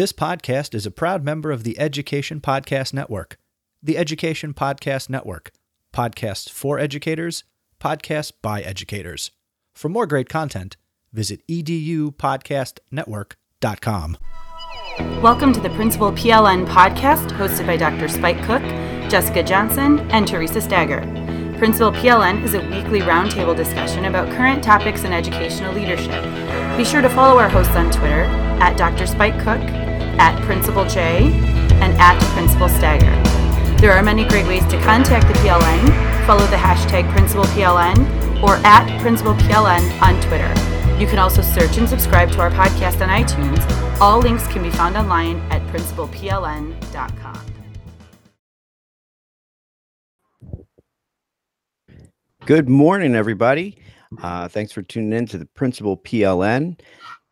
This podcast is a proud member of the Education Podcast Network. The Education Podcast Network. Podcasts for educators, podcasts by educators. For more great content, visit edupodcastnetwork.com. Welcome to the Principal PLN podcast hosted by Dr. Spike Cook, Jessica Johnson, and Theresa Stager. Principal PLN is a weekly roundtable discussion about current topics in educational leadership. Be sure to follow our hosts on Twitter at Dr. Spike Cook, at Principal J, and at Principal Stager. There are many great ways to contact the PLN. Follow the hashtag Principal PLN or at Principal PLN on Twitter. You can also search and subscribe to our podcast on iTunes. All links can be found online at principalpln.com. Good morning, everybody. Uh, thanks for tuning in to the Principal PLN.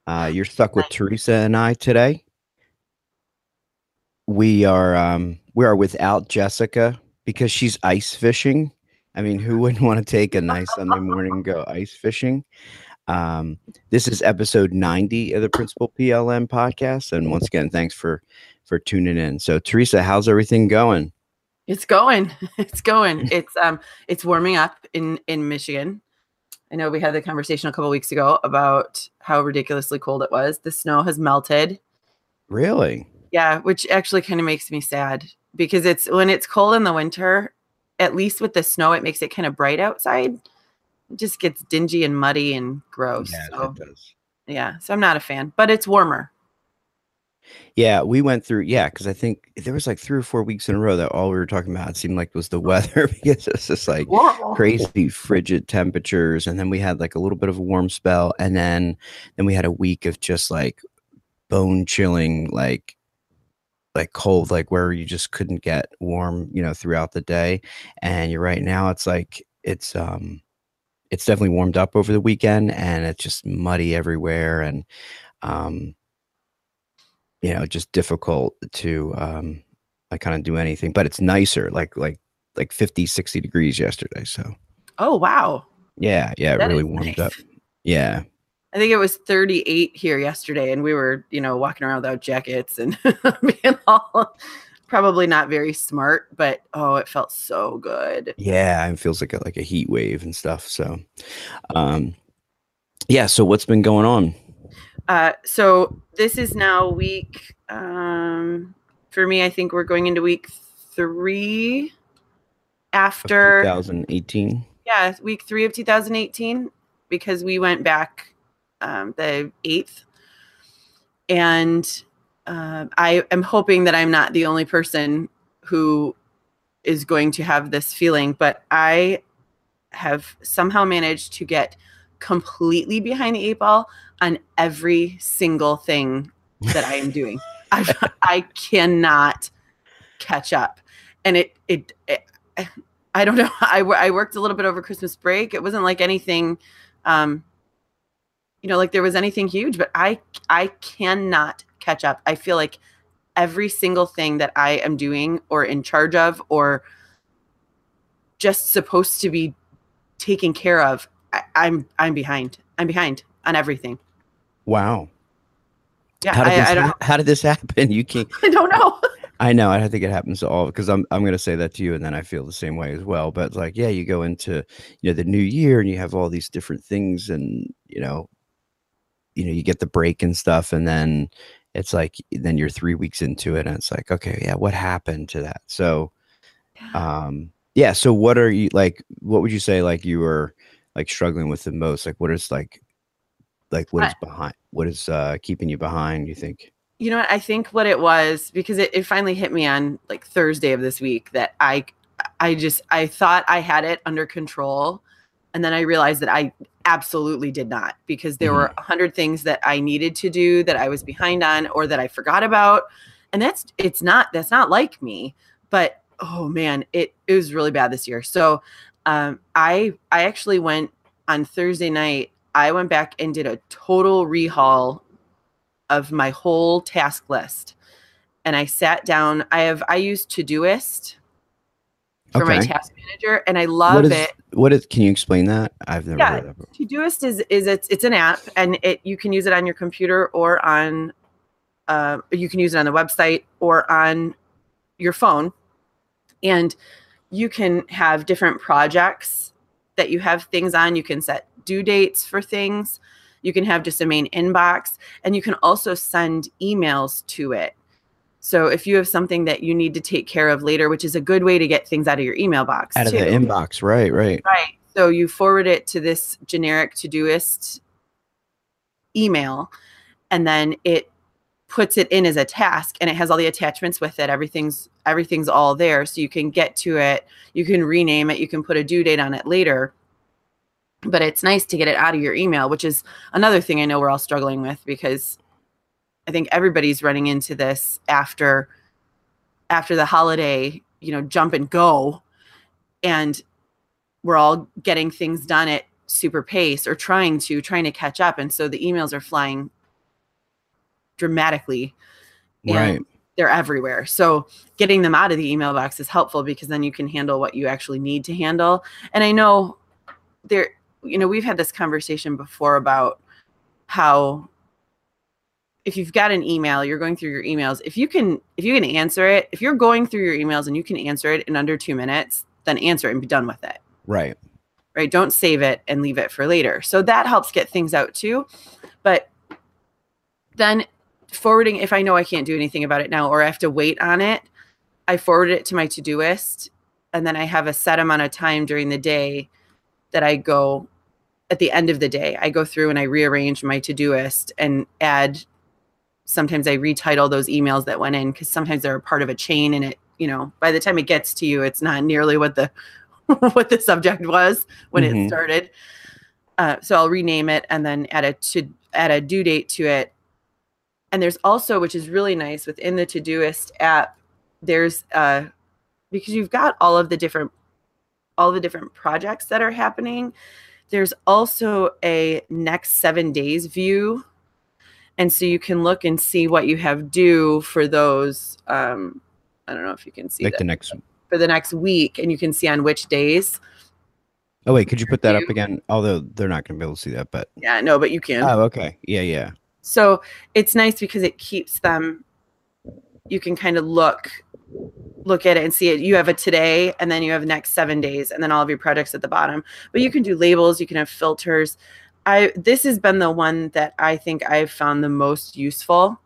Uh, you're stuck with Theresa and I today. We are um, we are without Jessica because she's ice fishing. I mean, who wouldn't want to take a nice Sunday morning and go ice fishing? Um, this is episode 90 of the Principal PLN podcast, and once again, thanks for for tuning in. So, Theresa, how's everything going? It's going. It's going. It's um it's warming up in in Michigan. I know we had the conversation a couple weeks ago about how ridiculously cold it was. The snow has melted. Really? Yeah, which actually kind of makes me sad because it's when it's cold in the winter, at least with the snow it makes it kind of bright outside. It just gets dingy and muddy and gross. Yeah, so, it does. yeah, so I'm not a fan, but it's warmer. Yeah, we went through. Yeah, because I think there was like three or four weeks in a row that all we were talking about seemed like was the weather because it's just like crazy frigid temperatures, and then we had like a little bit of a warm spell, and then then we had a week of just like bone chilling, like like cold, like where you just couldn't get warm, you know, throughout the day. And you're right now, it's like it's um it's definitely warmed up over the weekend, and it's just muddy everywhere, and um you know just difficult to um like kind of do anything but it's nicer like like like 50 60 degrees yesterday so Oh wow. yeah yeah it really warmed nice. up yeah I think it was 38 here yesterday, and we were, you know, walking around without jackets and being all probably not very smart, but oh, it felt so good. yeah it feels like a like a heat wave and stuff so um yeah so what's been going on Uh, so this is now week, um, for me, I think we're going into week three after, 2018 yeah, week three of 2018, because we went back um, the 8th. And uh, I am hoping that I'm not the only person who is going to have this feeling, but I have somehow managed to get completely behind the eight ball on every single thing that I am doing. I, I cannot catch up. And it, it, it I don't know. I, I worked a little bit over Christmas break. It wasn't like anything, um, you know, like there was anything huge, but I, I cannot catch up. I feel like every single thing that I am doing or in charge of or just supposed to be taken care of, I, I'm, I'm behind. I'm behind on everything. wow Yeah. how did, I, this, I, ha- how did this happen you can't I don't know. I know. I think it happens to all because I'm I'm gonna say that to you, and then I feel the same way as well. But it's like, yeah, you go into you know the new year, and you have all these different things, and you know, you know, you get the break and stuff, and then it's like then you're three weeks into it, and it's like, okay, yeah, what happened to that? So, um, yeah. So, what are you like? What would you say like you were like struggling with the most? Like, what is like, like what is behind? What is uh keeping you behind? You think? you know what i think what it was because it, it finally hit me on like thursday of this week that i i just i thought i had it under control and then i realized that i absolutely did not because there Mhm. were a hundred things that i needed to do that i was behind on or that i forgot about. And that's it's not that's not like me but oh man it it was really bad this year. So um i i actually went on thursday night i went back and did a total rehaul of my whole task list. And i sat down i have i use todoist for my task manager and i love what is it what is? Can you explain that? I've never Yeah. heard of it. Todoist is is it's it's an app and it you can use it on your computer or on uh, you can use it on the website or on your phone. And you can have different projects that you have things on. You can set due dates for things. You can have just a main inbox, and you can also send emails to it. So if you have something that you need to take care of later, which is a good way to get things out of your email box, out of the inbox, right, right, right. So you forward it to this generic Todoist email, and then it puts it in as a task and it has all the attachments with it. Everything's everything's all there. So you can get to it. You can rename it. You can put a due date on it later. But it's nice to get it out of your email which is another thing i know we're all struggling with because i think everybody's running into this after after the holiday you know jump and go and we're all getting things done at super pace or trying to trying to catch up and so the emails are flying dramatically. right. They're everywhere. So getting them out of the email box is helpful because then you can handle what you actually need to handle. And I know there, you know, we've had this conversation before about how if you've got an email, you're going through your emails. If you can, if you can answer it, if you're going through your emails and you can answer it in under two minutes, then answer it and be done with it. Right. Right. Don't save it and leave it for later. So that helps get things out too. But then forwarding if I know I can't do anything about it now or I have to wait on it, I forward it to my Todoist and then I have a set amount of time during the day that I go at the end of the day. I go through and I rearrange my Todoist and add sometimes I retitle those emails that went in cuz sometimes they're a part of a chain and it, you know, by the time it gets to you it's not nearly what the what the subject was when mm-hmm. it started. Uh, so I'll rename it and then add a to add a due date to it and there's also which is really nice within the todoist app there's uh because you've got all of the different all the different projects that are happening there's also a next seven days view and so you can look and see what you have due for those um i don't know if you can see like that, the next for the next week and you can see on which days oh wait could you put that up again although they're not going to be able to see that but yeah no but you can oh okay yeah yeah so it's nice because it keeps them you can kind of look look at it and see it. You have a today and then you have next 7 days and then all of your projects at the bottom. But you can do labels, you can have filters. I this has been the one that I think I've found the most useful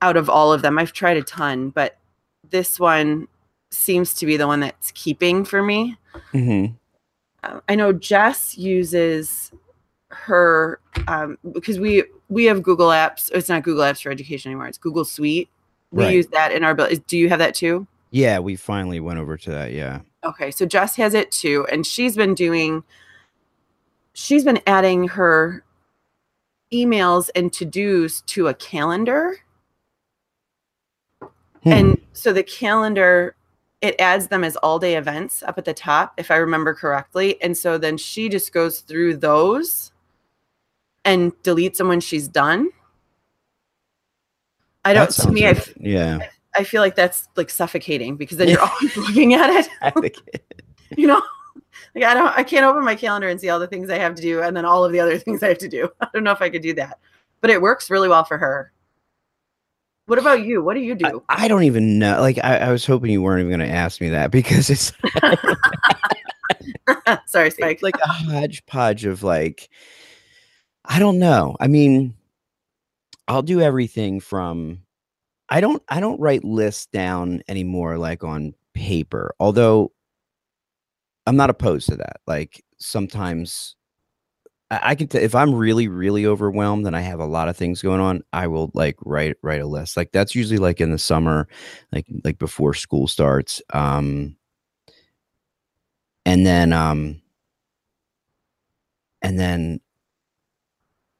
out of all of them. I've tried a ton, but this one seems to be the one that's keeping for me. Mm-hmm. Uh, I know Jess uses her um, because we we have Google Apps. It's not Google Apps for Education anymore. It's Google Suite. We right. use that in our build. Do you have that too? Yeah, we finally went over to that. Yeah. Okay, so Jess has it too, and she's been doing. She's been adding her emails and to dos to a calendar. Hmm. And so the calendar it adds them as all day events up at the top, if I remember correctly. And so then she just goes through those and deletes them when she's done. I don't. To me, I, yeah. I, I feel like that's like suffocating because then you're always looking at it. you know, like I don't. I can't open my calendar and see all the things I have to do, and then all of the other things I have to do. I don't know if I could do that, but it works really well for her. What about you? What do you do? I, I don't even know. Like I, I, was hoping you weren't even going to ask me that because it's sorry, Spike. It's like a hodgepodge of like I don't know. I mean, I'll do everything from I don't I don't write lists down anymore like on paper. Although I'm not opposed to that. Like sometimes I, I can t- if I'm really really overwhelmed and I have a lot of things going on, I will like write write a list. Like that's usually like in the summer, like like before school starts. Um and then um and then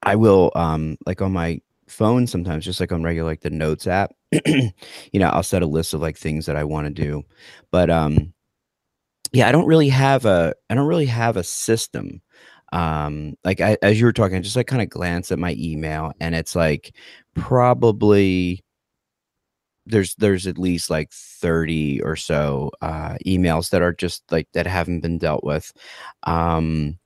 I will um like on my phone sometimes just like on regular like the notes app you know i'll set a list of like things that i want to do but um yeah i don't really have a i don't really have a system. Um like I, as you were talking I just like kind of glance at my email and it's like probably there's there's at least like 30 or so uh emails that are just like that haven't been dealt with. Um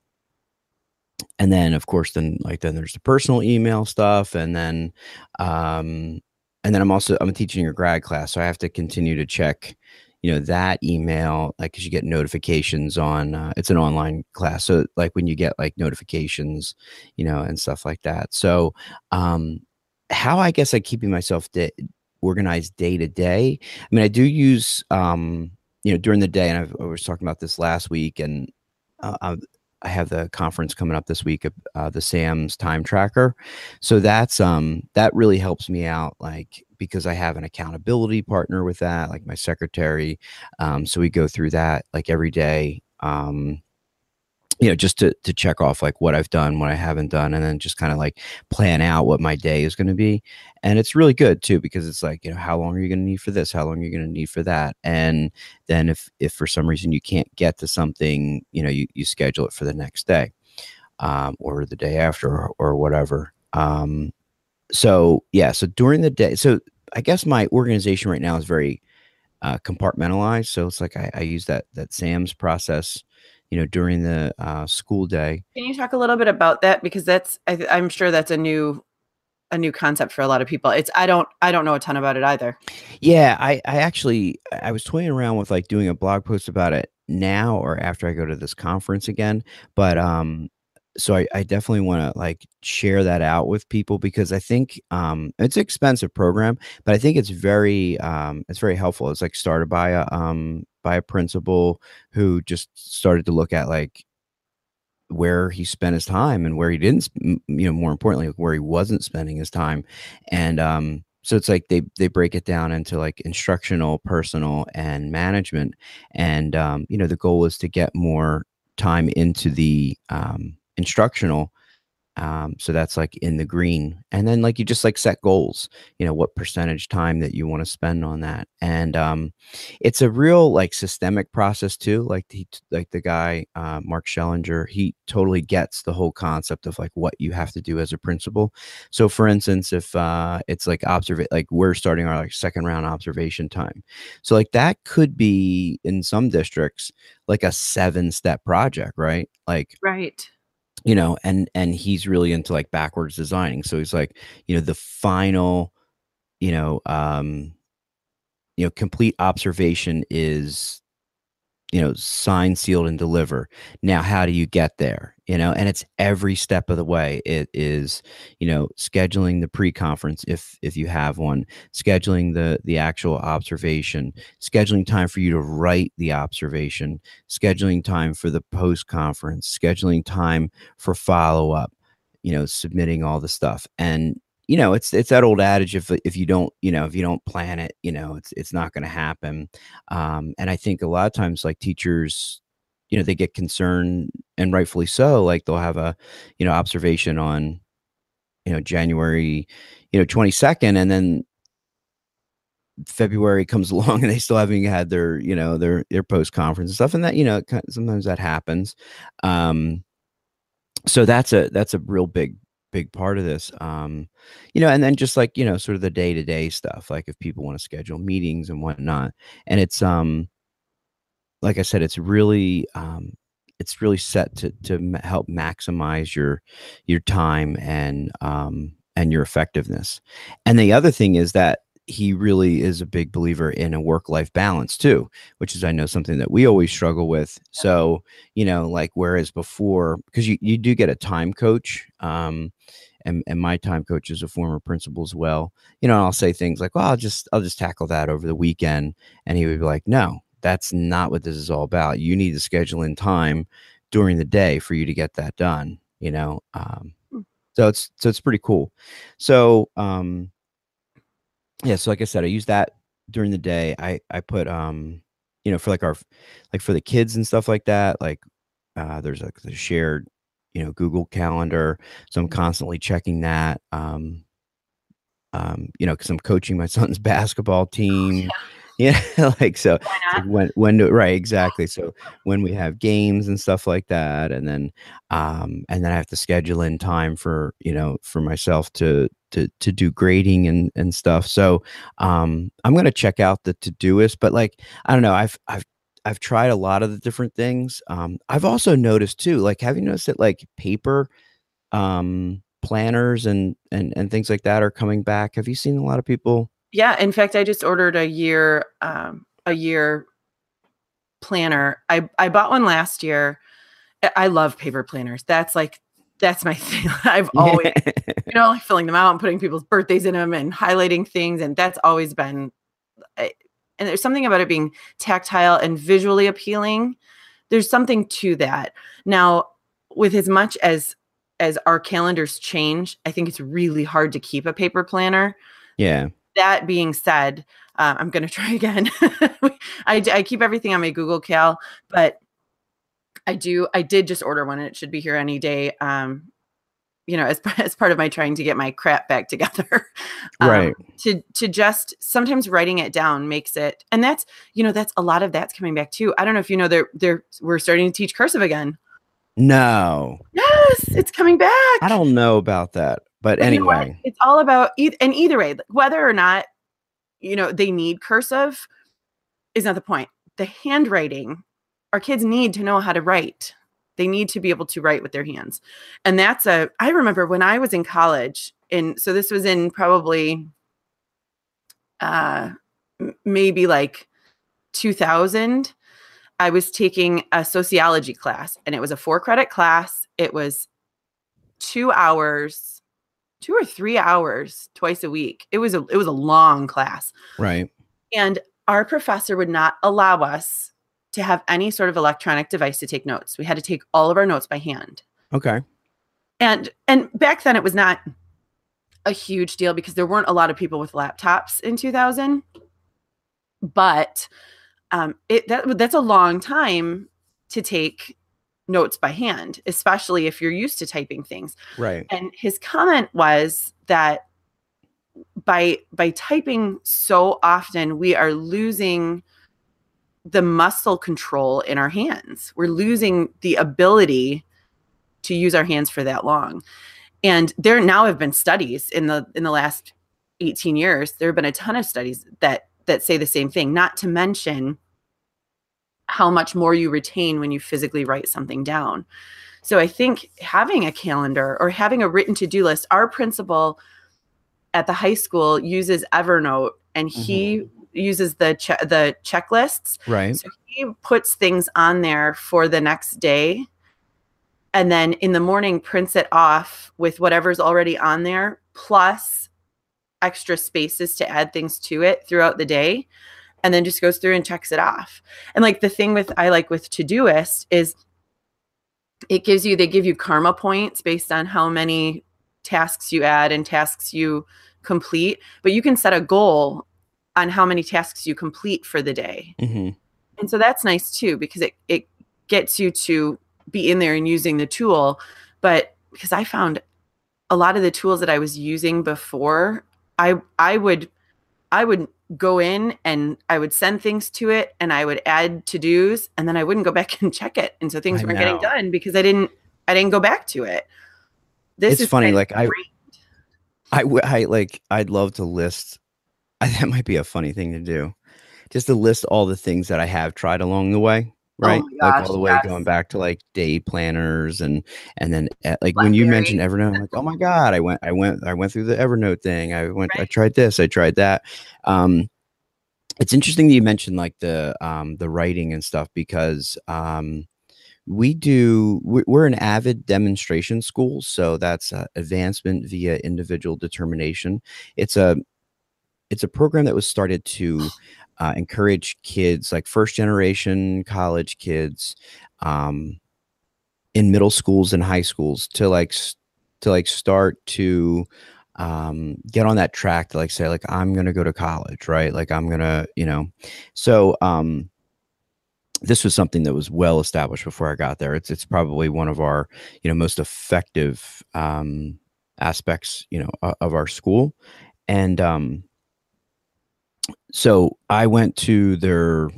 and then of course then like then there's the personal email stuff and then um and then I'm also I'm teaching a grad class, so I have to continue to check, you know, that email like because you get notifications on. Uh, it's an online class, so like when you get like notifications, you know, and stuff like that. So, um, how I guess I keeping myself de- organized day to day. I mean, I do use um, you know, during the day, and I've, I was talking about this last week, and uh, I have the conference coming up this week, uh, the SAMs time tracker. So that's um that really helps me out, like because I have an accountability partner with that, like my secretary. Um, so we go through that like every day. Um, you know, just to to check off like what I've done, what I haven't done, and then just kind of like plan out what my day is going to be. And it's really good too because it's like, you know, how long are you going to need for this? How long are you going to need for that? And then if if for some reason you can't get to something, you know, you you schedule it for the next day, um, or the day after, or, or whatever. Um, so yeah, so during the day, so I guess my organization right now is very uh, compartmentalized. So it's like I, I use that that SAMS process you know, during the uh, school day. Can you talk a little bit about that because that's I, I'm sure that's a new a new concept for a lot of people. It's I don't I don't know a ton about it either. Yeah, I I actually I was toying around with like doing a blog post about it now or after I go to this conference again, but um so I, I definitely want to like share that out with people because I think um, it's an expensive program, but I think it's very um, it's very helpful. It's like started by a um, by a principal who just started to look at like where he spent his time and where he didn't you know more importantly where he wasn't spending his time. And um so it's like they they break it down into like instructional personal and management. And um you know the goal is to get more time into the um instructional um, so that's like in the green and then like you just like set goals you know what percentage time that you want to spend on that and um, it's a real like systemic process too like he like the guy uh, mark shellinger he totally gets the whole concept of like what you have to do as a principal. So for instance if uh, it's like observe like we're starting our like second round observation time so like that could be in some districts like a seven step project right? Like right you know and and he's really into like backwards designing so he's like you know the final you know um you know complete observation is you know sign sealed and deliver. Now how do you get there? You know and it's every step of the way. It is you know scheduling the pre-conference if if you have one scheduling the the actual observation scheduling time for you to write the observation scheduling time for the post conference scheduling time for follow up you know submitting all the stuff. And you know, it's it's that old adage if if you don't, you know, if you don't plan it, you know, it's it's not going to happen. Um, and I think a lot of times, like teachers, you know, they get concerned, and rightfully so. Like they'll have a, you know, observation on, you know, January, you know, twenty second, and then February comes along and they still haven't had their, you know, their their post conference and stuff, and that you know, sometimes that happens. Um, so that's a that's a real big big part of this. Um, you know, and then just like, you know, sort of the day to day stuff, like if people want to schedule meetings and whatnot. And it's, um, like I said, it's really, um, it's really set to, to help maximize your, your time and, um, and your effectiveness. And the other thing is that he really is a big believer in a work life balance too, which is I know something that we always struggle with. So, you know, like whereas before, because you, you do get a time coach, um, and, and my time coach is a former principal as well. You know, I'll say things like, well, I'll just I'll just tackle that over the weekend. And he would be like, No, that's not what this is all about. You need to schedule in time during the day for you to get that done, you know. Um, hmm. so it's so it's pretty cool. So um yeah, so like I said, I use that during the day. I I put um, you know, for like our like for the kids and stuff like that. Like uh, there's like the shared, you know, Google Calendar, so I'm constantly checking that. Um, um, you know, because I'm coaching my son's basketball team. Yeah, like so when when do, right exactly. So when we have games and stuff like that, and then um and then I have to schedule in time for you know for myself to to to do grading and and stuff. So um I'm gonna check out the Todoist, but like I don't know, I've I've I've tried a lot of the different things. Um I've also noticed too, like have you noticed that like paper um planners and and and things like that are coming back? Have you seen a lot of people Yeah, in fact, I just ordered a year um, a year planner. I I bought one last year. I love paper planners. That's like that's my thing. I've always, you know, like filling them out and putting people's birthdays in them and highlighting things, and that's always been. And there's something about it being tactile and visually appealing. There's something to that. Now, with as much as as our calendars change, I think it's really hard to keep a paper planner. Yeah. That being said, uh, I'm going to try again. I, I keep everything on my Google Cal, but I do. I did just order one, and it should be here any day. Um, you know, as as part of my trying to get my crap back together, um, right? To to just sometimes writing it down makes it, and that's you know that's a lot of that's coming back too. I don't know if you know they're they're we're starting to teach cursive again. No. Yes, it's coming back. I don't know about that, but, but anyway, you know it's all about e- and either way, whether or not you know they need cursive is not the point. The handwriting, our kids need to know how to write. They need to be able to write with their hands. And that's a I remember when I was in college and so this was in probably uh maybe like 2000 I was taking a sociology class and it was a four credit class. It was two hours, two or three hours twice a week. It was a it was a long class. Right. And our professor would not allow us to have any sort of electronic device to take notes. We had to take all of our notes by hand. Okay. And and back then it was not a huge deal because there weren't a lot of people with laptops in 2000. But um, it that that's a long time to take notes by hand, especially if you're used to typing things. Right. And his comment was that by by typing so often, we are losing the muscle control in our hands. We're losing the ability to use our hands for that long. And there now have been studies in the in the last 18 years, there have been a ton of studies that that say the same thing, not to mention how much more you retain when you physically write something down. So I think having a calendar or having a written to-do list, our principal at the high school uses Evernote and he mm-hmm. Uses the che- the checklists. Right. So he puts things on there for the next day and then in the morning prints it off with whatever's already on there plus extra spaces to add things to it throughout the day and then just goes through and checks it off. And like the thing with I like with Todoist is it gives you they give you karma points based on how many tasks you add and tasks you complete, but you can set a goal on how many tasks you complete for the day. Mm-hmm. And so that's nice too because it it gets you to be in there and using the tool, but because I found a lot of the tools that I was using before, I I would I would go in and I would send things to it and I would add to dos and then I wouldn't go back and check it. And so things I weren't know. getting done because I didn't I didn't go back to it. This it's funny, like I, I, I like I'd love to list that might be a funny thing to do. Just to list all the things that I have tried along the way right? Oh gosh, like all the way yes. going back to like day planners and and then uh, like when you mentioned Evernote, I'm like, oh my god, I went, I went, I went through the Evernote thing. I went, right. I tried this, I tried that. Um, it's interesting that you mentioned like the um the writing and stuff because um we do we're an AVID demonstration school so that's uh, advancement via individual determination it's a it's a program that was started to uh, encourage kids like first generation college kids um, in middle schools and high schools to like to like start to um, get on that track to like say like i'm gonna go to college right? Like i'm gonna you know? So um, this was something that was well established before i got there. It's it's probably one of our you know most effective um, aspects you know of our school. And um so I went to their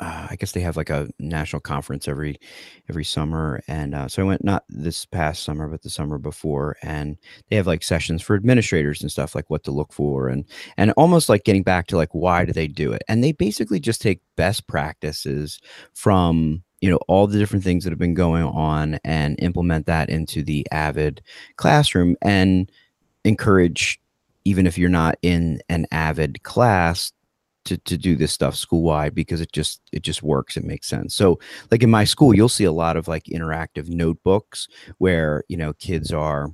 uh, I guess they have like a national conference every every summer, and uh, so I went not this past summer, but the summer before, and they have like sessions for administrators and stuff, like what to look for, and and almost like getting back to like why do they do it, and they basically just take best practices from you know all the different things that have been going on and implement that into the AVID classroom and encourage even if you're not in an AVID class to, to do this stuff school wide because it just it just works it makes sense. So like in my school you'll see a lot of like interactive notebooks where you know kids are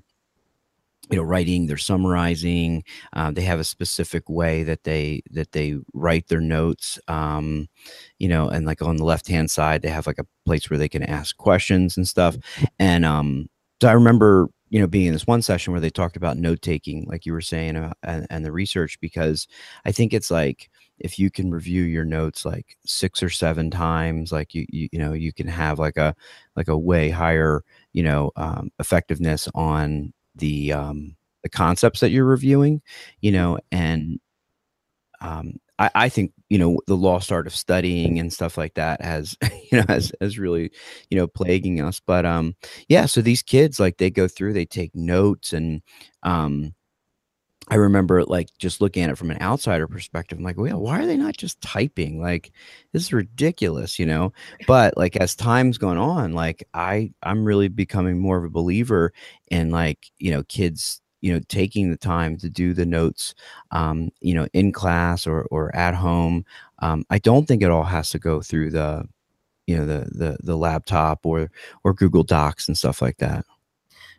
you know writing they're summarizing uh, they have a specific way that they that they write their notes um, you know and like on the left hand side they have like a place where they can ask questions and stuff. And um so i remember you know being in this one session where they talked about note taking like you were saying uh, and, and the research because i think it's like if you can review your notes like six or seven times like you you, you know you can have like a like a way higher you know um, effectiveness on the um, the concepts that you're reviewing, you know, and um, I, I think you know the lost art of studying and stuff like that has you know has has really you know plaguing us. But um, yeah, so these kids like they go through, they take notes, and um, I remember like just looking at it from an outsider perspective. I'm like, well, why are they not just typing? Like, this is ridiculous, you know. But like as time's gone on, like I I'm really becoming more of a believer in like you know kids you know taking the time to do the notes um you know in class or or at home um i don't think it all has to go through the you know the the the laptop or or google docs and stuff like that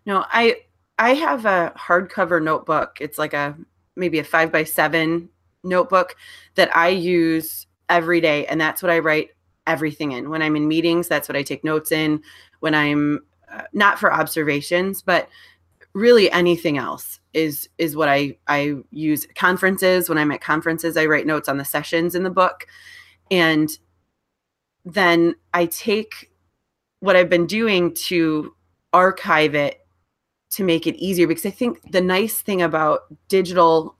no i I have a hardcover notebook. It's like a maybe a five by seven notebook that I use every day. And that's what I write everything in. When I'm in meetings, that's what I take notes in. When I'm uh, not for observations, but really anything else is is what I I use conferences when I'm at conferences I write notes on the sessions in the book and then I take what I've been doing to archive it to make it easier because I think the nice thing about digital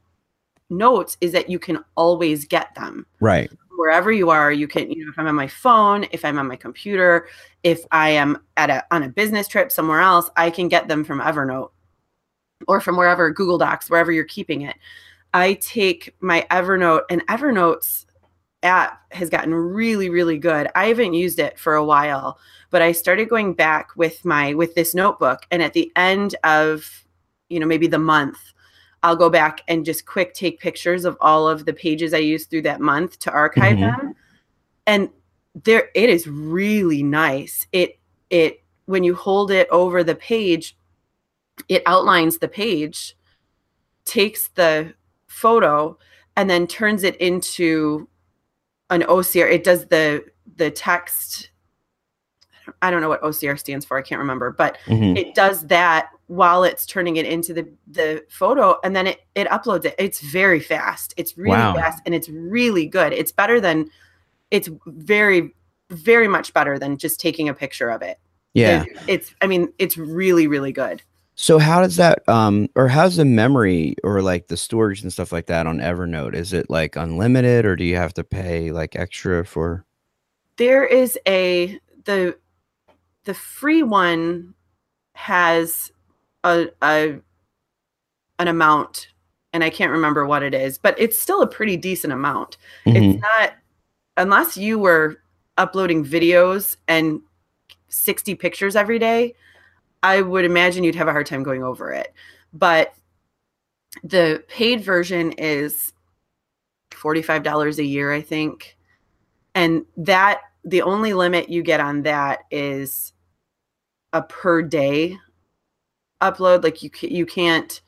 notes is that you can always get them. Right. Wherever you are, you can, you know, if I'm on my phone, if I'm on my computer, if I am at a on a business trip somewhere else, I can get them from Evernote or from wherever Google Docs, wherever you're keeping it. I take my Evernote and Evernote's app has gotten really really good. I haven't used it for a while, but I started going back with my with this notebook and at the end of you know maybe the month I'll go back and just quick take pictures of all of the pages I used through that month to archive mm-hmm. them. And there it is really nice. It it when you hold it over the page, it outlines the page, takes the photo and then turns it into an OCR. It does the the text I don't know what OCR stands for. I can't remember, but mm-hmm. it does that while it's turning it into the the photo, and then it it uploads it. It's very fast. It's really wow. fast, and it's really good. It's better than. It's very very much better than just taking a picture of it. Yeah, it's. I mean, it's really really good. So how does that um or how's the memory or like the storage and stuff like that on Evernote? Is it like unlimited or do you have to pay like extra for There is a the the free one has a, a an amount and I can't remember what it is, but it's still a pretty decent amount. Mm-hmm. It's not unless you were uploading videos and 60 pictures every day, I would imagine you'd have a hard time going over it. But the paid version is $45 a year, I think. And that the only limit you get on that is a per day upload like you you can't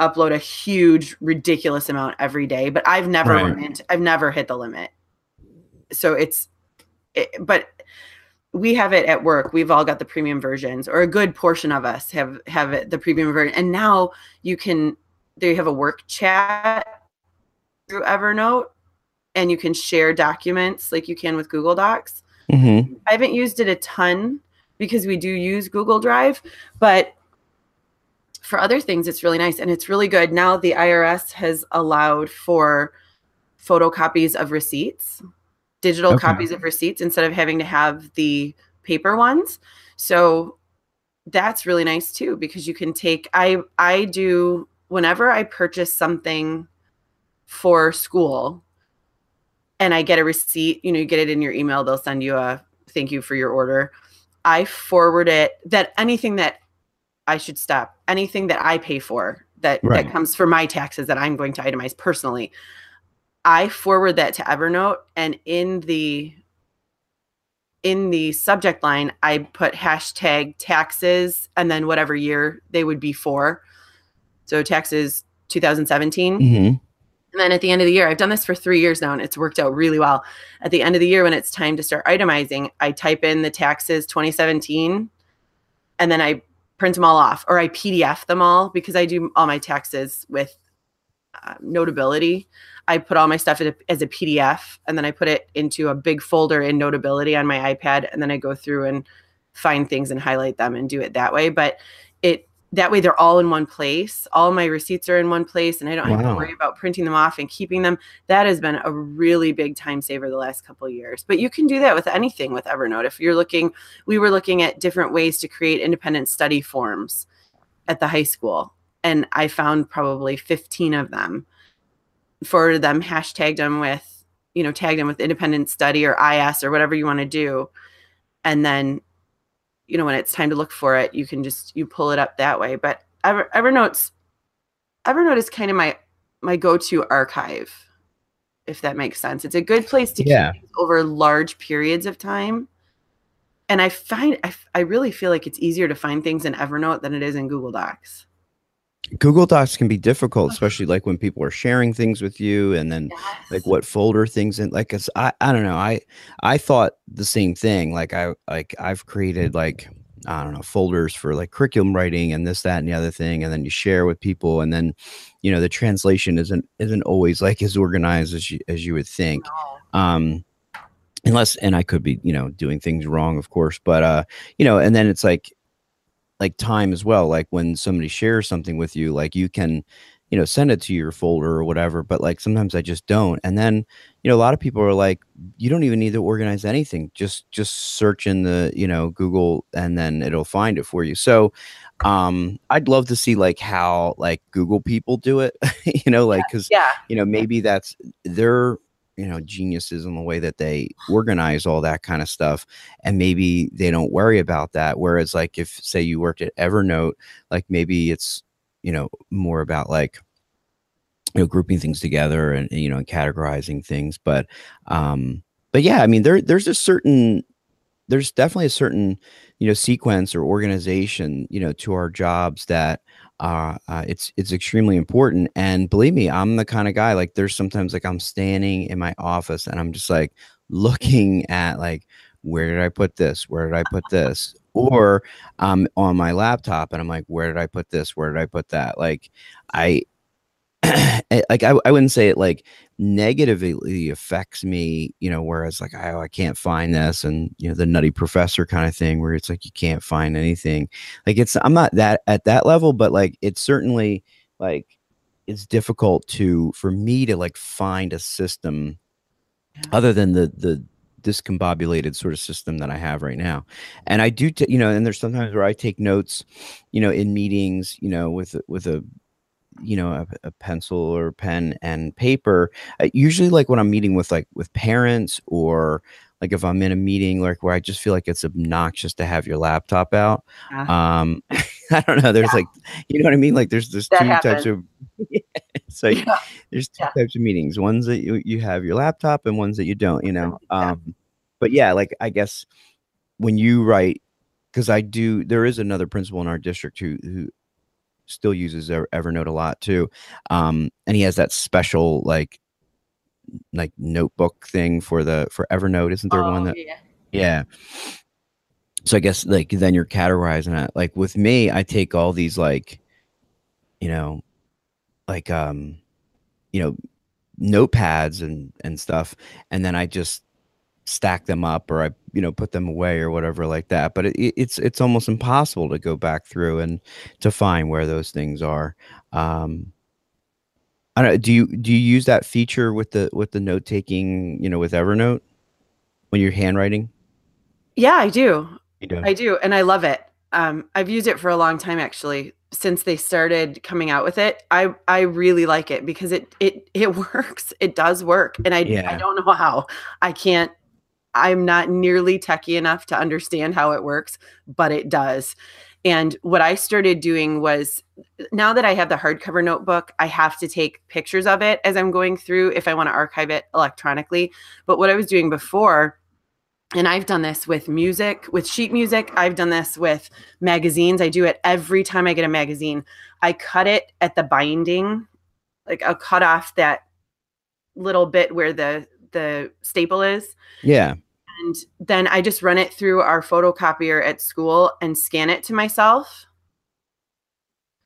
upload a huge ridiculous amount every day but i've never right. i've never hit the limit so it's it, but we have it at work we've all got the premium versions or a good portion of us have have it the premium version and now you can there you have a work chat through evernote and you can share documents like you can with google docs mm-hmm. i haven't used it a ton because we do use Google Drive, but for other things it's really nice and it's really good. Now the IRS has allowed for photocopies of receipts, digital okay. copies of receipts instead of having to have the paper ones. So that's really nice too because you can take I I do whenever I purchase something for school and I get a receipt, you know, you get it in your email, they'll send you a thank you for your order. I forward it that anything that I should stop, anything that I pay for that Right. that comes for my taxes that I'm going to itemize personally. I forward that to Evernote and in the in the subject line I put hashtag taxes and then whatever year they would be for. So taxes 2017. Mhm. And then at the end of the year, I've done this for three years now and it's worked out really well. At the end of the year, when it's time to start itemizing, I type in the taxes 2017 and then I print them all off or I PDF them all because I do all my taxes with uh, Notability. I put all my stuff a, as a PDF and then I put it into a big folder in Notability on my iPad and then I go through and find things and highlight them and do it that way. But it that way they're all in one place. All my receipts are in one place and I don't have to worry about printing them off and keeping them. That has been a really big time saver the last couple of years. But you can do that with anything with Evernote. If you're looking, we were looking at different ways to create independent study forms at the high school. And I found probably 15 of them. Forwarded them, hashtagged them with, you know, tagged them with independent study or IS or whatever you want to do. And then you know when it's time to look for it you can just you pull it up that way but Ever, evernote's evernote is kind of my my go-to archive if that makes sense it's a good place to Yeah. keep over large periods of time and i find I, I really feel like it's easier to find things in evernote than it is in google docs Google Docs can be difficult, especially like when people are sharing things with you, and then like what folder things in. Like, 'cause I I don't know. I I thought the same thing. Like I like I've created like I don't know folders for like curriculum writing and this that and the other thing, and then you share with people, and then you know the translation isn't isn't always like as organized as you as you would think. Um, unless and I could be you know doing things wrong, of course, but uh you know, and then it's like like time as well like when somebody shares something with you like you can you know send it to your folder or whatever but like sometimes i just don't and then you know a lot of people are like you don't even need to organize anything just just search in the you know google and then it'll find it for you. So um i'd love to see like how like google people do it you know like because yeah. you know maybe that's their you know geniuses in the way that they organize all that kind of stuff and maybe they don't worry about that whereas like if say you worked at evernote like maybe it's you know more about like you know grouping things together and you know and categorizing things but um but yeah i mean there there's a certain there's definitely a certain you know sequence or organization you know to our jobs that uh, uh it's it's extremely important. And believe me i'm the kind of guy like there's sometimes like i'm standing in my office and i'm just like looking at like where did i put this? Where did i put this? Or um on my laptop and i'm like where did i put this? Where did i put that? Like i eh, like I, I wouldn't say it like negatively affects me you know whereas like oh, I can't find this and you know the nutty professor kind of thing where it's like you can't find anything like it's i'm not that at that level but like it's certainly like it's difficult to for me to like find a system other than the the discombobulated sort of system that I have right now. And I do, t- you know, and there's sometimes where I take notes, you know, in meetings, you know, with with a, you know, a, a pencil or pen and paper. Uh, usually, like when I'm meeting with like with parents or like if I'm in a meeting like where I just feel like it's obnoxious to have your laptop out. Yeah. Um, I don't know. There's like, you know what I mean? Like there's there's That two types of. so Yeah. there's two Yeah. types of meetings ones that you, you have your laptop and ones that you don't you know Yeah. um but yeah like i guess when you write because i do there is another principal in our district who who still uses Ever- evernote a lot too um and he has that special like like notebook thing for the for evernote isn't there one Oh, that yeah. yeah. So I guess like then you're categorizing it. Like with me, I take all these like, you know, like um, you know, notepads and and stuff, and then I just stack them up or I you know put them away or whatever like that. But it, it- it's it's almost impossible to go back through and to find where those things are. Um, I don't. Do you do you use that feature with the with the note taking? You know, with Evernote when you're handwriting. yeah i do You do. I do, and I love it. Um, I've used it for a long time, actually, since they started coming out with it. I I really like it because it it it works. It does work, and I I don't know how. I can't. I'm not nearly techie enough to understand how it works, but it does. And what I started doing was now that I have the hardcover notebook, I have to take pictures of it as I'm going through if I want to archive it electronically. But what I was doing before, and I've done this with music, with sheet music, I've done this with magazines. I do it every time I get a magazine. I cut it at the binding, like I'll cut off that little bit where the the staple is. Yeah. And then I just run it through our photocopier at school and scan it to myself.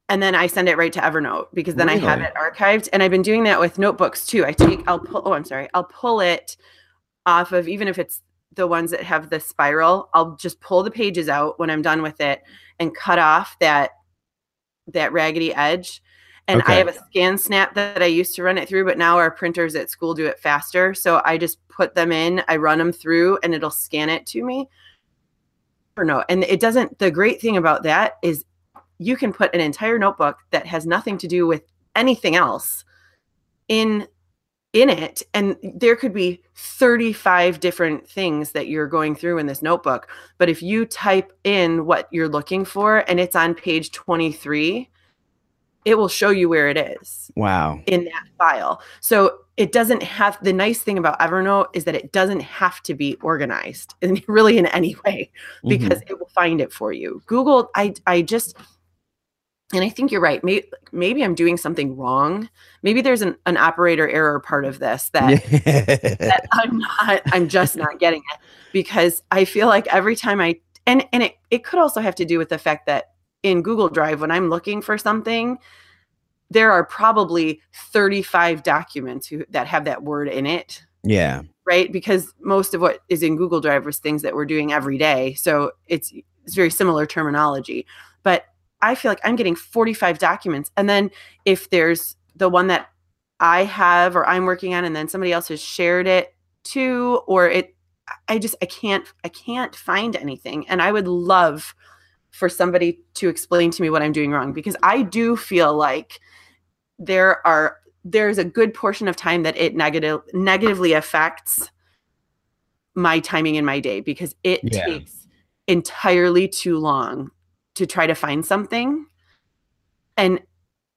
And then I send it right to Evernote because then really? I have it archived. And I've been doing that with notebooks too. I take, I'll pull, oh, I'm sorry, I'll pull it off of, even if it's the ones that have the spiral, I'll just pull the pages out when I'm done with it and cut off that that raggedy edge and okay. I have a ScanSnap that I used to run it through, but now our printers at school do it faster. So I just put them in, I run them through, and it'll scan it to me. Or no, and it doesn't. The great thing about that is you can put an entire notebook that has nothing to do with anything else in in it and there could be 35 different things that you're going through in this notebook but if you type in what you're looking for and it's on page 23 it will show you where it is. Wow. In that file. So it doesn't have the nice thing about Evernote is that it doesn't have to be organized in really in any way because mm-hmm. it will find it for you. Google, I I just and I think you're right. Maybe, maybe I'm doing something wrong. Maybe there's an, an operator error part of this that, that I'm not, I'm just not getting it because I feel like every time I, and, and it, it could also have to do with the fact that in Google Drive, when I'm looking for something, there are probably 35 documents who, that have that word in it. Yeah. Right. Because most of what is in Google Drive was things that we're doing every day. So it's it's very similar terminology. But I feel like I'm getting 45 documents. And then if there's the one that I have or I'm working on and then somebody else has shared it too, or it I just I can't I can't find anything. And I would love for somebody to explain to me what I'm doing wrong because I do feel like there are there's a good portion of time that it negative negatively affects my timing in my day because it yeah. takes entirely too long to try to find something and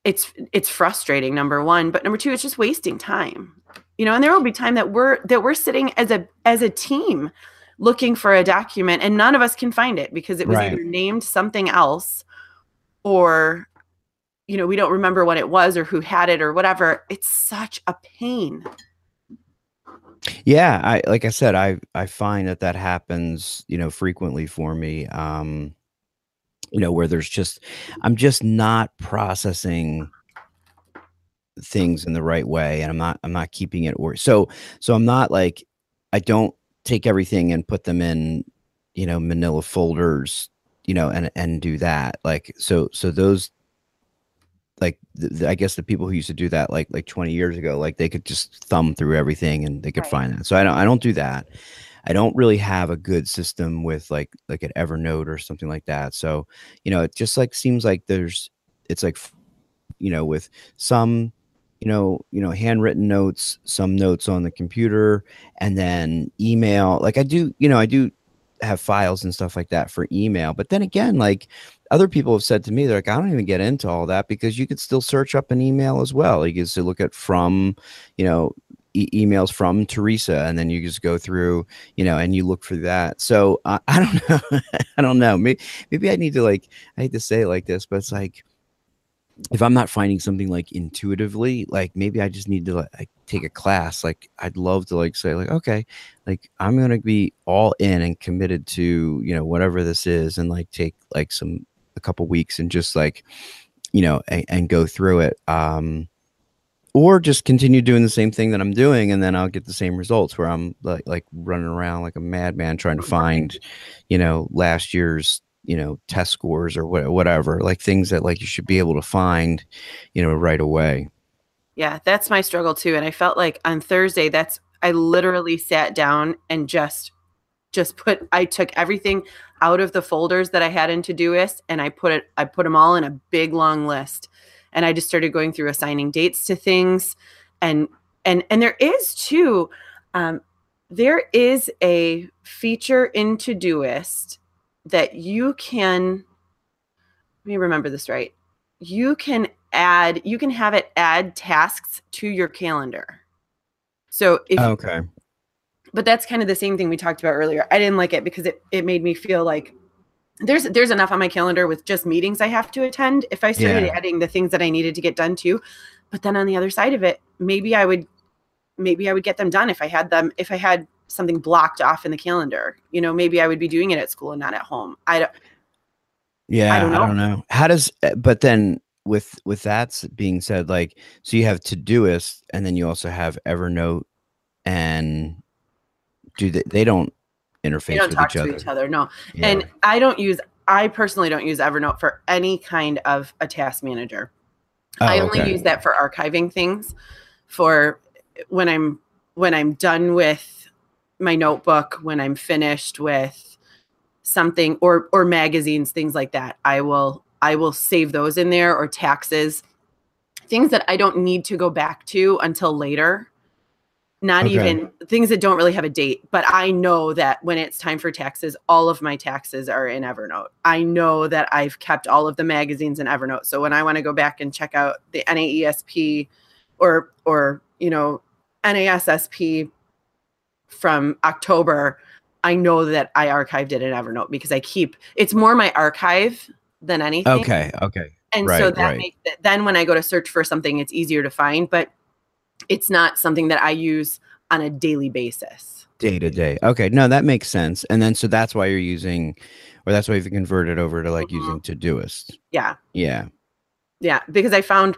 it's it's frustrating number 1 but number 2 it's just wasting time you know and there will be time that we're that we're sitting as a as a team looking for a document and none of us can find it because it was right. either named something else or you know we don't remember what it was or who had it or whatever it's such a pain yeah i like i said i i find that that happens you know frequently for me um you know where there's just i'm just not processing things in the right way and i'm not i'm not keeping it or so so i'm not like i don't take everything and put them in you know manila folders you know and and do that like so so those like the, i guess the people who used to do that like like 20 years ago like they could just thumb through everything and they could right. find that so i don't i don't do that i don't really have a good system with like like an evernote or something like that so you know it just like seems like there's it's like you know with some you know, you know, handwritten notes, some notes on the computer, and then email. Like I do, you know, I do have files and stuff like that for email. But then again, like other people have said to me, they're like, I don't even get into all that because you could still search up an email as well. You can still look at from, you know, e- emails from Theresa, and then you just go through, you know, and you look for that. So uh, I don't know. I don't know. Maybe, maybe I need to like, I hate to say it like this, but it's like, if I'm not finding something like intuitively, like maybe I just need to like take a class. Like I'd love to like say like okay, like I'm gonna be all in and committed to you know whatever this is, and like take like some a couple weeks and just like you know and, and go through it. Um, or just continue doing the same thing that I'm doing, and then I'll get the same results where I'm like like running around like a madman trying to find, you know, last year's you know test scores or what, whatever like things that like you should be able to find you know right away. Yeah that's my struggle too and i felt like on thursday that's i literally sat down and just just put i took everything out of the folders that i had in todoist and i put it i put them all in a big long list and i just started going through assigning dates to things and and and there is too um, there is a feature in todoist that you can let me remember this right. You can add, you can have it add tasks to your calendar. So if oh, Okay. but that's kind of the same thing we talked about earlier. I didn't like it because it, it made me feel like there's there's enough on my calendar with just meetings I have to attend. If I started Yeah. adding the things that I needed to get done too, but then on the other side of it, maybe I would maybe I would get them done if I had them if I had something blocked off in the calendar. You know, maybe I would be doing it at school and not at home. I don't Yeah, I don't don't, know. know. How does uh, but then with with that being said, like so you have Todoist and then you also have Evernote and do they they don't interface they don't with talk each to other. each other. No. Yeah. And I don't use I personally don't use Evernote for any kind of a task manager. Oh, I only okay. use that for archiving things for when I'm when I'm done with my notebook, when I'm finished with something or or magazines, things like that. I will I will save those in there or taxes. Things that I don't need to go back to until later. Not Okay. even things that don't really have a date, but I know that when it's time for taxes, all of my taxes are in Evernote. I know that I've kept all of the magazines in Evernote. So when I want to go back and check out the NAESP or or you know NASSP from October, I know that I archived it in Evernote because I keep it's more my archive than anything. Okay, okay. And so that right. makes it then when I go to search for something, it's easier to find, but it's not something that I use on a daily basis. Day to day. Okay, no, that makes sense. And then so that's why you're using or that's why you've converted over to like Mhm. using Todoist. Yeah. Yeah. Yeah. Because I found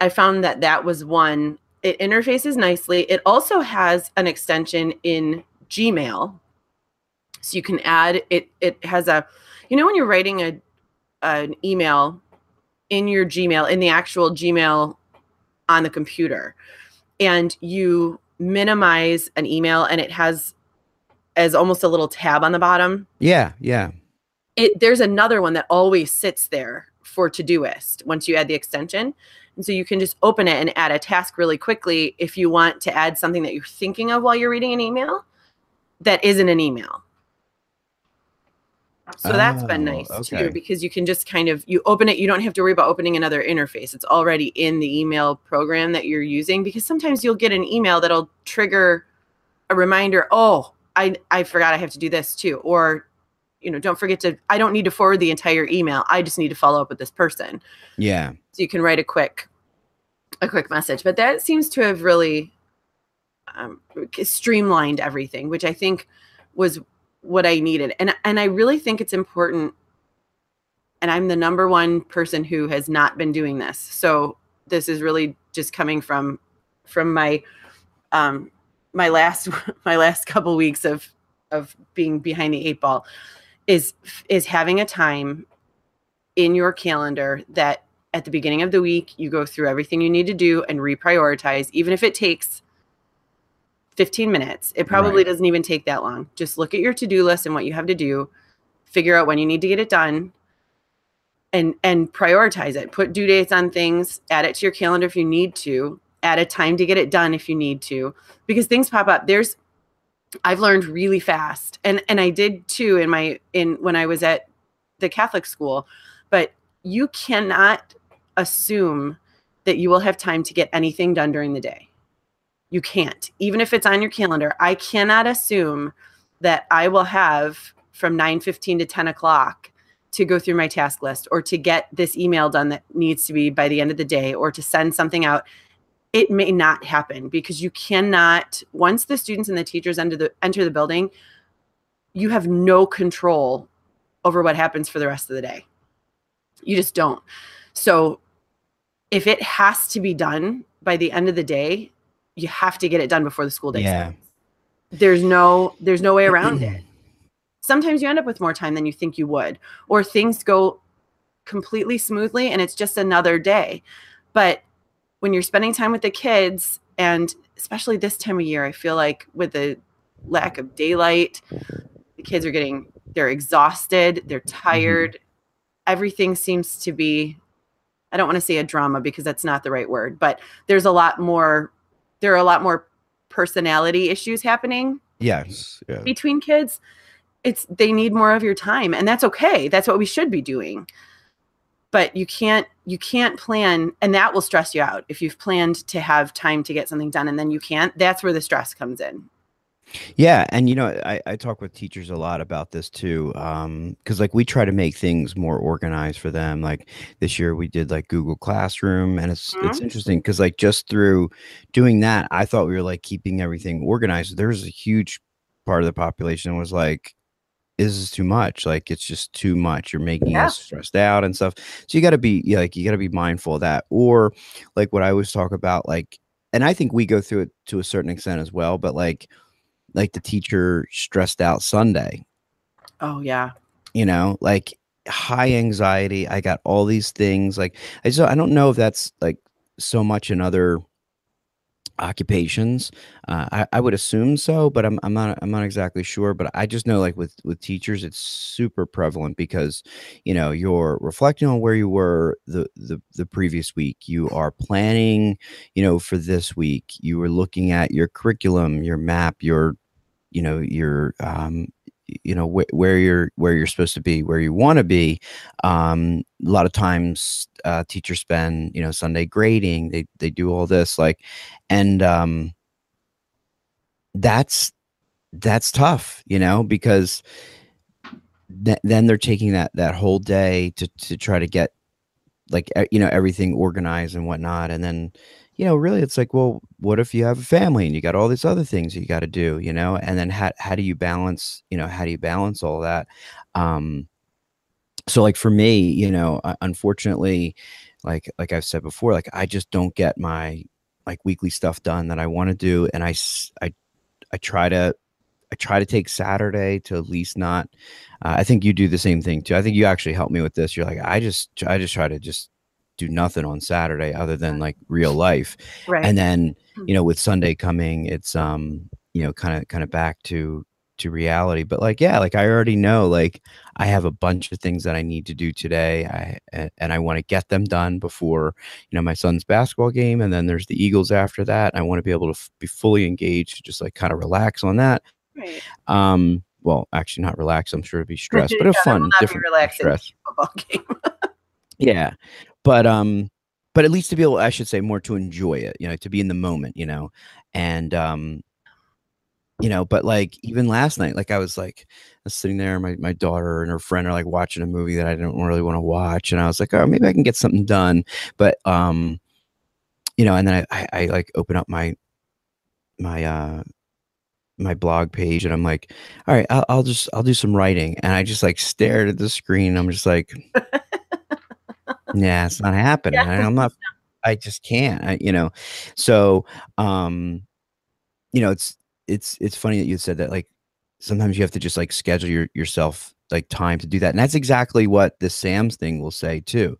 I found that that was one. It interfaces nicely. It also has an extension in Gmail. So you can add it it has a you know when you're writing a an email in your Gmail in the actual Gmail on the computer and you minimize an email and it has as almost a little tab on the bottom Yeah, yeah. it there's another one that always sits there for Todoist once you add the extension. And so you can just open it and add a task really quickly if you want to add something that you're thinking of while you're reading an email that isn't an email. So that's been Oh, nice okay. too because you can just kind of you open it you don't have to worry about opening another interface. It's already in the email program that you're using because sometimes you'll get an email that'll trigger a reminder, "Oh, I I forgot I have to do this too." Or you know, don't forget to I don't need to forward the entire email. I just need to follow up with this person. Yeah. So you can write a quick a quick message. But that seems to have really um, streamlined everything, which I think was what I needed. And and I really think it's important and I'm the number one person who has not been doing this. So this is really just coming from from my um my last my last couple weeks of of being behind the eight ball is is having a time in your calendar that at the beginning of the week you go through everything you need to do and reprioritize even if it takes 15 minutes. It probably Right. doesn't even take that long. Just look at your to-do list and what you have to do. Figure out when you need to get it done and and prioritize it. Put due dates on things. Add it to your calendar if you need to. Add a time to get it done if you need to. Because things pop up. There's i've learned really fast and and i did too in my in when i was at the catholic school but you cannot assume that you will have time to get anything done during the day. You can't. Even if it's on your calendar i cannot assume that i will have from 9.15 to 10 o'clock to go through my task list or to get this email done that needs to be by the end of the day or to send something out it may not happen because you cannot once the students and the teachers enter the enter the building you have no control over what happens for the rest of the day. You just don't. So if it has to be done by the end of the day you have to get it done before the school day Yeah. starts. There's no there's no way around it. Sometimes you end up with more time than you think you would or things go completely smoothly and it's just another day. But when you're spending time with the kids and especially this time of year i feel like with the lack of daylight the kids are getting they're exhausted they're mm-hmm. tired everything seems to be i don't want to say a drama because that's not the right word but there's a lot more there are a lot more personality issues happening Yes. Yeah. between kids it's they need more of your time and that's okay that's what we should be doing but you can't you can't plan and that will stress you out if you've planned to have time to get something done and then you can't that's where the stress comes in yeah, and you know, I, I talk with teachers a lot about this too, um, because like we try to make things more organized for them. Like this year, we did like Google Classroom, and it's it's Mhm. interesting because like just through doing that, I thought we were like keeping everything organized. There's a huge part of the population was like, "This is too much. Like it's just too much. You're making Yeah. us stressed out and stuff." So you got to be yeah, like you got to be mindful of that. Or like what I always talk about, like, and I think we go through it to a certain extent as well, but like like the teacher stressed out Sunday, oh yeah you know, like high anxiety. I got all these things. Like I just I don't know if that's like so much in other occupations. Uh, I, I would assume so, but I'm I'm not I'm not exactly sure. But I just know like with with teachers, it's super prevalent because you know you're reflecting on where you were the the the previous week. You are planning, you know, for this week. You were looking at your curriculum, your map, your you know your um you know wh- where you're where you're supposed to be where you want to be um a lot of times uh teachers spend you know sunday grading they they do all this like and um that's that's tough you know because th- then they're taking that that whole day to to try to get like you know everything organized and whatnot and then you know really it's like well what if you have a family and you got all these other things you got to do you know? And then how, how do you balance you know how do you balance all that? Um so like for me you know unfortunately like like i've said before like i just don't get my like weekly stuff done that i want to do and I I I try to i try to take saturday to at least not uh, i think you do the same thing too i think you actually helped me with this you're like i just i just try to just do nothing on saturday other than like real life. Right. And then Hmm. you know with sunday coming it's um you know kind of kind of back to to reality. But like yeah like i already know like i have a bunch of things that i need to do today. I and i want to get them done before you know my son's basketball game and then there's the eagles after that. I want to be able to f- be fully engaged just like kind of relax on that. Right. Um well actually not relax i'm sure it'd be stress but a fun will not be different stress. football game. Yeah. But um but at least to be able I should say more to enjoy it, you know, to be in the moment, you know. And um you know, but like even last night, like I was like I was sitting there, my my daughter and her friend are like watching a movie that I don't really want to watch. And I was like, oh, maybe I can get something done. But um, you know, and then I, I, I like open up my my uh my blog page and I'm like, all right, I'll, I'll just I'll do some writing. And I just like stared at the screen. I'm just like, yeah, it's not happening. Yeah. I, I'm not I just can't. I, you know. So um, you know, it's it's it's funny that you said that like sometimes you have to just like schedule your yourself like time to do that. And that's exactly what the SAMs thing will say too.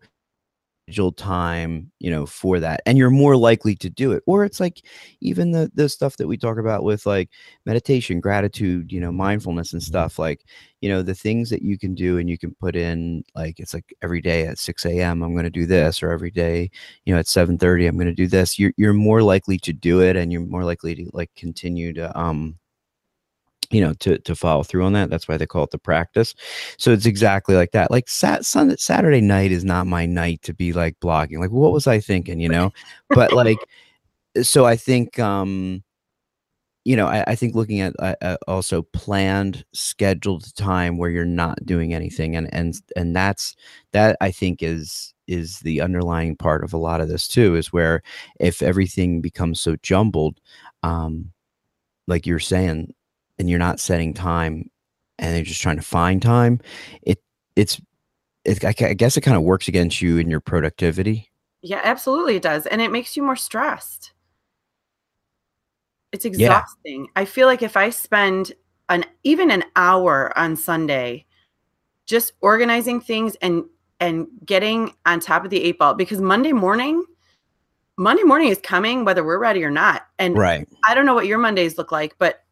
Schedule time, you know, for that. And you're more likely to do it. Or it's like even the the stuff that we talk about with like meditation, gratitude, you know, mindfulness and stuff. Like, you know, the things that you can do and you can put in like it's like every day at 6 a.m. I'm gonna do this, or every day, you know, at 7:30, I'm gonna do this. You're you're more likely to do it and you're more likely to like continue to um you know to to follow through on that that's why they call it the practice. So it's exactly like that. Like sat Sunday, saturday night is not my night to be like blogging. Like what was i thinking you know? But like so i think um you know i, I think looking at uh, uh, also planned scheduled time where you're not doing anything and and and that's that i think is is the underlying part of a lot of this too is where if everything becomes so jumbled um like you're saying and you're not setting time and you're just trying to find time it it's it, I, I guess it kind of works against you in your productivity Yeah, absolutely it does. And it makes you more stressed. It's exhausting. I feel like if I spend an even an hour on Sunday just organizing things and and getting on top of the eight ball because Monday morning Monday morning is coming whether we're ready or not. And right I don't know what your Mondays look like, but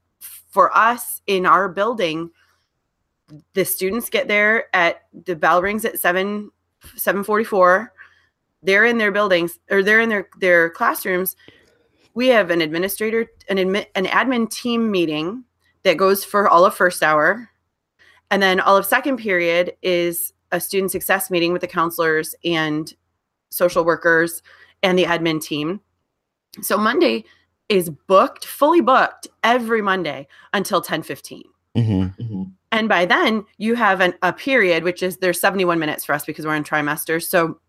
for us in our building, the students get there at the bell rings at seven seven forty four. They're in their buildings or they're in their their classrooms. We have an administrator, an admin, an admin team meeting that goes for all of first hour, and then all of second period is a student success meeting with the counselors and social workers and the admin team. So Monday is booked, fully booked every Monday until 10 15. Mm-hmm. Mm-hmm. And by then you have an, a period, which is there's 71 minutes for us because we're in trimester. So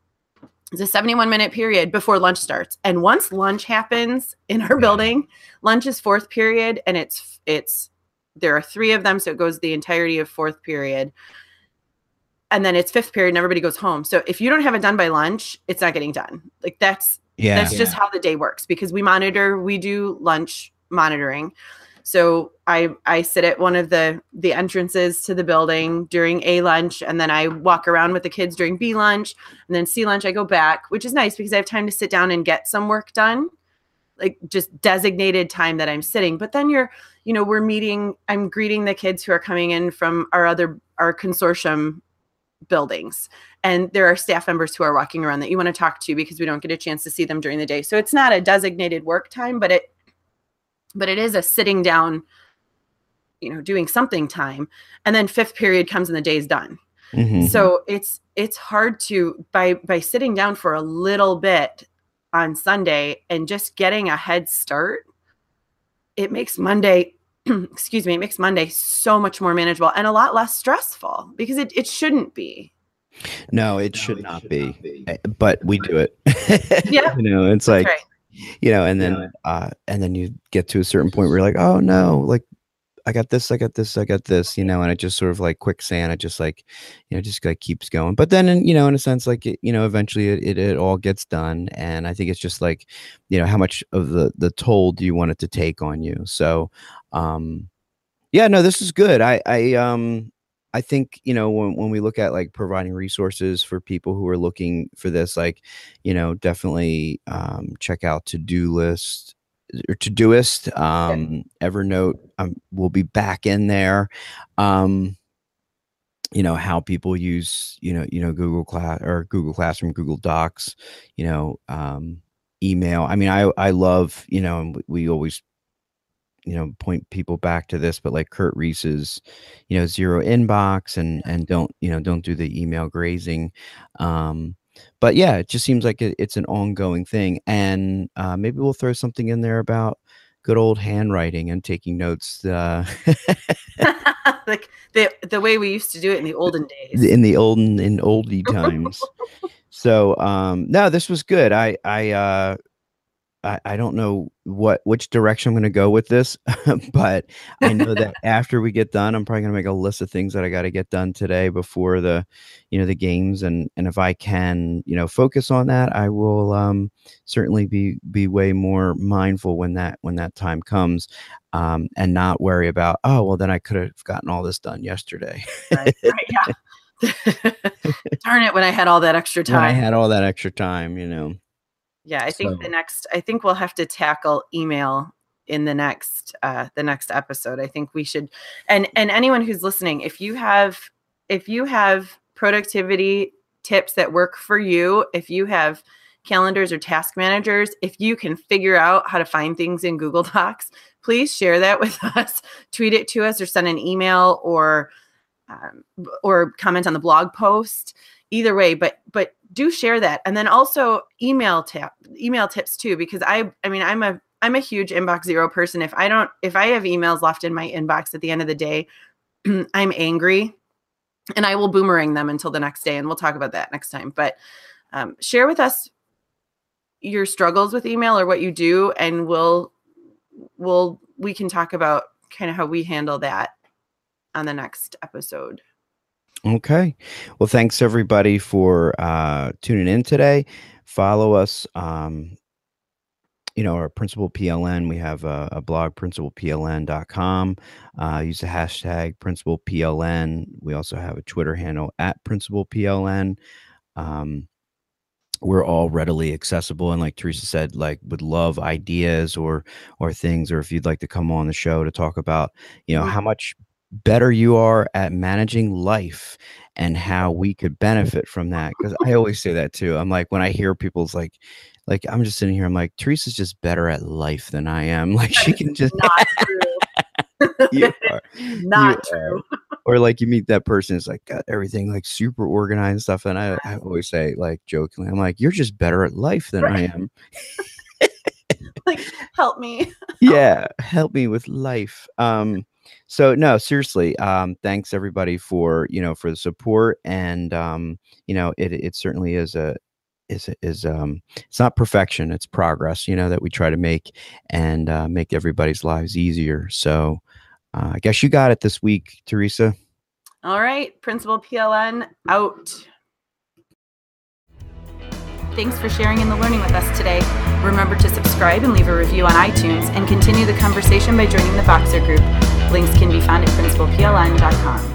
it's a 71 minute period before lunch starts. And once lunch happens in our building, lunch is fourth period and it's it's there are three of them, so it goes the entirety of fourth period. And then it's fifth period and everybody goes home. So if you don't have it done by lunch, it's not getting done. Like that's yeah. That's just how the day works because we monitor, we do lunch monitoring. So I I sit at one of the the entrances to the building during A lunch and then I walk around with the kids during B lunch and then C lunch I go back, which is nice because I have time to sit down and get some work done. Like just designated time that I'm sitting. But then you're, you know, we're meeting, I'm greeting the kids who are coming in from our other our consortium buildings. And there are staff members who are walking around that you want to talk to because we don't get a chance to see them during the day. So it's not a designated work time but it but it is a sitting down you know doing something time. And then fifth period comes and the day's done. Mm-hmm. so it's it's hard to by by sitting down for a little bit on sunday and just getting a head start it makes monday excuse me it makes monday so much more manageable and a lot less stressful because it, it shouldn't be no it no, should, it not, should be. not be but we do it yeah you know it's like right you know, and then yeah. uh and then you get to a certain point where you're like, oh no, like I got this, I got this, I got this, you know, and it just sort of like quicksand. It just like, you know, just like keeps going. But then, in, you know, in a sense, like it, you know, eventually it, it, it all gets done. And I think it's just like, you know, how much of the the toll do you want it to take on you? So, um, yeah, no, this is good. I I um I think, you know, when, when we look at like providing resources for people who are looking for this, like, you know, definitely um, check out Todoist or Todoist, um, Evernote um, will be back in there. Um, you know how people use you know you know google class or google classroom google docs you know um email i mean i i love you know we always you know point people back to this but like Curt Rees's you know zero inbox and and don't you know don't do the email grazing um but yeah it just seems like it, it's an ongoing thing and uh, maybe we'll throw something in there about good old handwriting and taking notes uh like the the way we used to do it in the olden days. In the olden in oldie times. So um no this was good. I i uh I, I don't know what which direction I'm going to go with this, but I know that after we get done, I'm probably going to make a list of things that I got to get done today before the, you know, the games, and and if I can, you know, focus on that, I will um, certainly be be way more mindful when that when that time comes, um, and not worry about oh well then I could have gotten all this done yesterday. right, right. Darn it! When I had all that extra time, when I had all that extra time, you know. Yeah, I think so. the next I think we'll have to tackle email in the next uh the next episode. I think we should and and anyone who's listening, if you have if you have productivity tips that work for you, if you have calendars or task managers, if you can figure out how to find things in Google Docs, please share that with us. Tweet it to us or send an email or um, or comment on the blog post either way but but do share that. And then also email tap email tips too because i i mean i'm a i'm a huge inbox zero person. If i don't if i have emails left in my inbox at the end of the day i'm angry and i will boomerang them until the next day and we'll talk about that next time. But um, share with us your struggles with email or what you do and we'll we'll we can talk about kind of how we handle that on the next episode Okay. Well, thanks everybody for uh, tuning in today. Follow us. Um, you know, our principal PLN, we have a, a blog, principalpln.com. Uh, use the hashtag principalpln. We also have a Twitter handle at principalpln. Um, we're all readily accessible and like Theresa said like would love ideas or or things or if you'd like to come on the show to talk about you know how much better you are at managing life and how we could benefit from that because i always say that too i'm like when i hear people's like like i'm just sitting here i'm like Theresa's just better at life than i am like she can just not true you are not you true are. or like you meet that person is like got everything like super organized stuff. And I, I always say like jokingly, I'm like, you're just better at life than I am. like, help me. yeah, help me with life. Um, so no, seriously, um, thanks everybody for you know for the support and um, you know it it certainly is a is is um it's not perfection it's progress you know that we try to make and uh, make everybody's lives easier so uh, i guess you got it this week Theresa all right principal pln out Thanks for sharing in the learning with us today. Remember to subscribe and leave a review on iTunes and continue the conversation by joining the Voxer group. Links can be found at principalpln.com.